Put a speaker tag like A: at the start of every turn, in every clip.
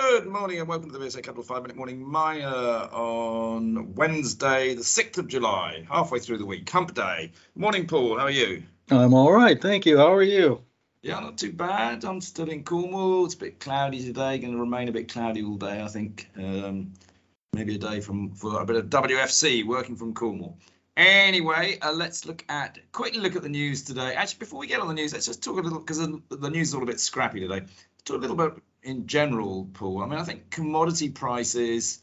A: Good morning and welcome to the VSA Capital 5 Minute Morning Miner on Wednesday, the 6th of July, halfway through the week, hump day. Morning, Paul. How are you?
B: I'm all right. Thank you. How are you?
A: Yeah, not too bad. I'm still in Cornwall. It's a bit cloudy today, going to remain a bit cloudy all day, I think. Um, maybe a day from for a bit of WFC working from Cornwall. Anyway, uh, let's look at quick look at the news today. Actually, before we get on the news, let's just talk a little because the news is all a bit scrappy today. Talk a little bit in general, Paul. I mean, I think commodity prices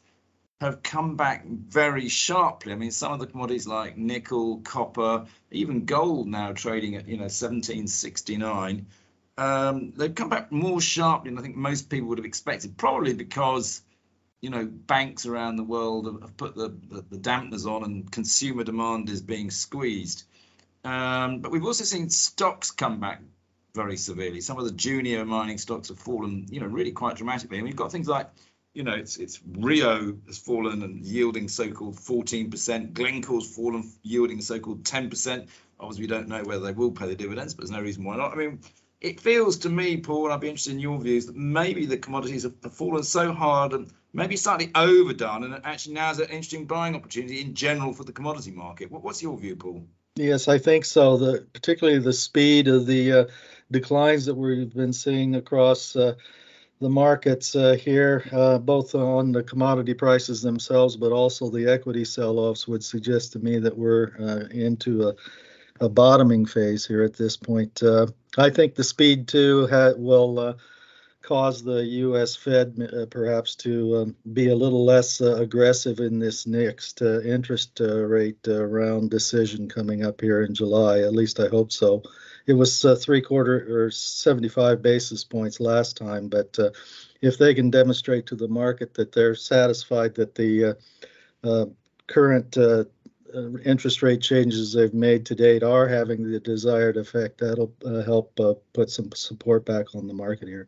A: have come back very sharply. I mean, some of the commodities like nickel, copper, even gold now trading at you know 1769. Um, they've come back more sharply than I think most people would have expected, probably because you know, banks around the world have, put the, the, the, dampeners on and consumer demand is being squeezed. Um, but we've also seen stocks come back very severely. Some of the junior mining stocks have fallen, you know, really quite dramatically. And we've got things like, you know, it's it's Rio has fallen and yielding so-called 14%. Glencore's fallen, yielding so-called 10%. Obviously, we don't know whether they will pay the dividends, but there's no reason why not. I mean, it feels to me, Paul, I'd be interested in your views, that maybe the commodities have, fallen so hard and maybe slightly overdone, and actually now is an interesting buying opportunity in general for the commodity market. What, what's your view, Paul?
B: Yes, I think so. The particularly the speed of the uh, declines that we've been seeing across uh, the markets uh, here, uh, both on the commodity prices themselves, but also the equity sell-offs, would suggest to me that we're uh, into a, a, bottoming phase here at this point. Uh, I think the speed too ha- will cause the U.S. Fed uh, perhaps to um, be a little less uh, aggressive in this next uh, interest uh, rate uh, round decision coming up here in July. At least I hope so. It was uh, three quarter or 75 basis points last time, but if they can demonstrate to the market that they're satisfied that the current interest rate changes they've made to date are having the desired effect, that'll help put some support back on the market here.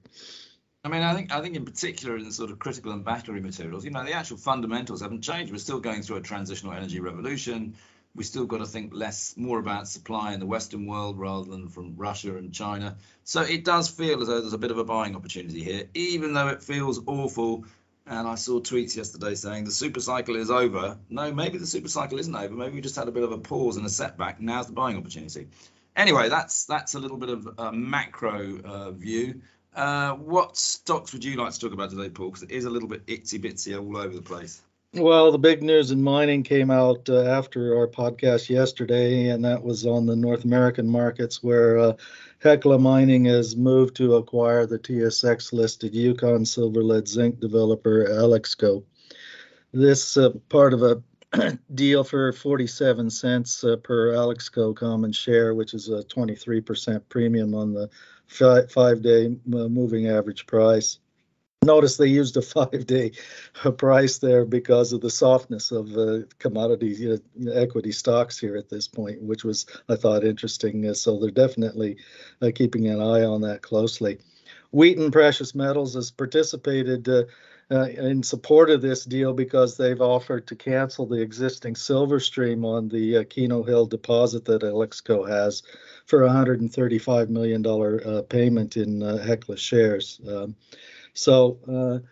A: I mean, I think I think in particular in sort of critical and battery materials, you know, the actual fundamentals haven't changed. We're still going through a transitional energy revolution. We still got to think less, more about supply in the Western world rather than from Russia and China. So it does feel as though there's a bit of a buying opportunity here, even though it feels awful. And I saw tweets yesterday saying the super cycle is over. No, maybe the super cycle isn't over. Maybe we just had a bit of a pause and a setback. Now's the buying opportunity. Anyway, that's that's a little bit of a macro uh, view. Uh, what stocks would you like to talk about today, Paul? Because it is a little bit itsy bitsy all over the place.
B: Well, the big news in mining came out uh, after our podcast yesterday, and that was on the North American markets where uh, Hecla Mining has moved to acquire the TSX listed Yukon silver lead zinc developer Alexco. This uh, part of a deal for 47 cents uh, per Alexco common share, which is a 23% premium on the five, five day moving average price. Notice they used a five day uh, price there because of the softness of uh, commodity equity stocks here at this point, which was, I thought, interesting. Uh, so they're definitely uh, keeping an eye on that closely. Wheaton Precious Metals has participated uh, in support of this deal because they've offered to cancel the existing silver stream on the Keno Hill deposit that Alexco has for a $135 million uh, payment in uh, Hecla shares. Um, so,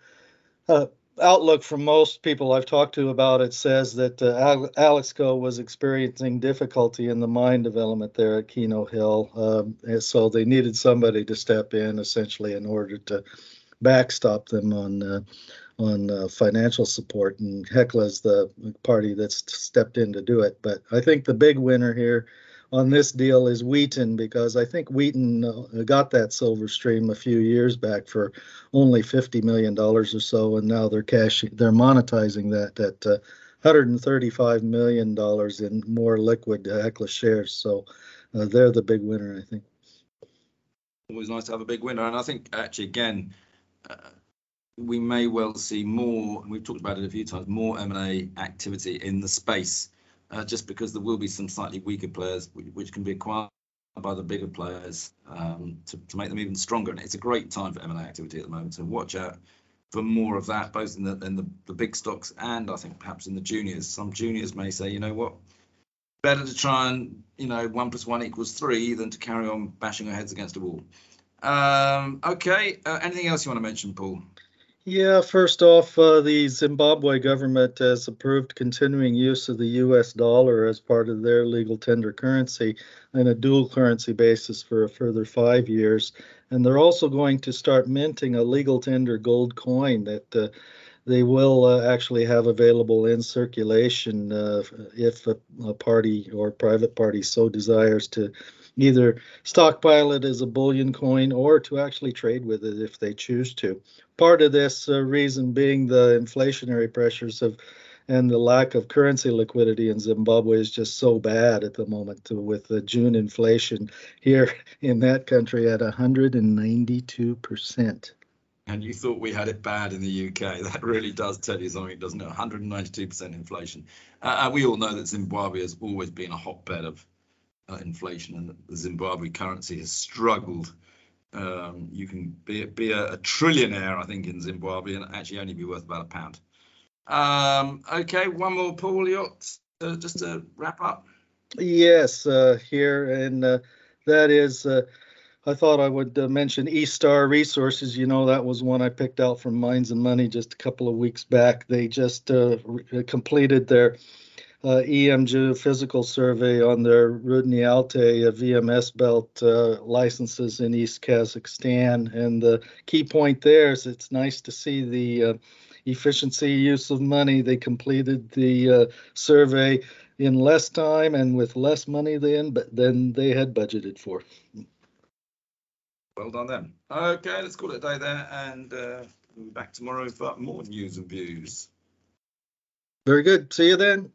B: uh, uh, outlook from most people I've talked to about it says that uh, Alexco was experiencing difficulty in the mine development there at Keno Hill. Um, so they needed somebody to step in essentially in order to backstop them on uh, on uh, financial support, and Hecla is the party that's stepped in to do it. But I think the big winner here on this deal is Wheaton because I think Wheaton uh, got that silver stream a few years back for only fifty million dollars or so, and now they're cashing, they're monetizing that at uh, 135 million dollars in more liquid Hecla shares. So uh, they're the big winner, I think.
A: Always nice to have a big winner, and I think actually again. We may well see more, and we've talked about it a few times, more M&A activity in the space uh, just because there will be some slightly weaker players which, which can be acquired by the bigger players um, to, to make them even stronger. And it's a great time for M&A activity at the moment. So watch out for more of that, both in the in the, the big stocks and I think perhaps in the juniors. Some juniors may say, you know what, better to try and you know one plus one equals three than to carry on bashing our heads against a wall. Um, okay, uh, anything else you want to mention, Paul?
B: Yeah, first off, uh, the Zimbabwe government has approved continuing use of the US dollar as part of their legal tender currency on a dual currency basis for a further five years. And they're also going to start minting a legal tender gold coin that uh, they will uh, actually have available in circulation uh, if a, a, party or private party so desires to either stockpile it as a bullion coin or to actually trade with it if they choose to. Part of this uh, reason being the inflationary pressures of and the lack of currency liquidity in Zimbabwe is just so bad at the moment with the June inflation here in that country at 192%.
A: And you thought we had it bad in the UK. That really does tell you something, doesn't it? 192% inflation. Uh, we all know that Zimbabwe has always been a hotbed of uh, inflation and the Zimbabwe currency has struggled. Um, you can be, be a, a, trillionaire, I think, in Zimbabwe and actually only be worth about a pound. Um, okay, one more, Paul, yacht, uh, just to wrap up.
B: Yes, uh, here, and uh, that is, uh, I thought I would uh, mention East Star Resources. You know, that was one I picked out from Mines and Money just a couple of weeks back. They just re- completed their uh, EM geophysical survey on their Rudny Altai uh, VMS belt uh, licenses in East Kazakhstan. And the key point there is it's nice to see the uh, efficiency use of money. They completed the uh, survey in less time and with less money than, than they had budgeted for.
A: Well done then. Okay, let's call it a day there and uh, we'll be back tomorrow for more news and views.
B: Very good. See you then.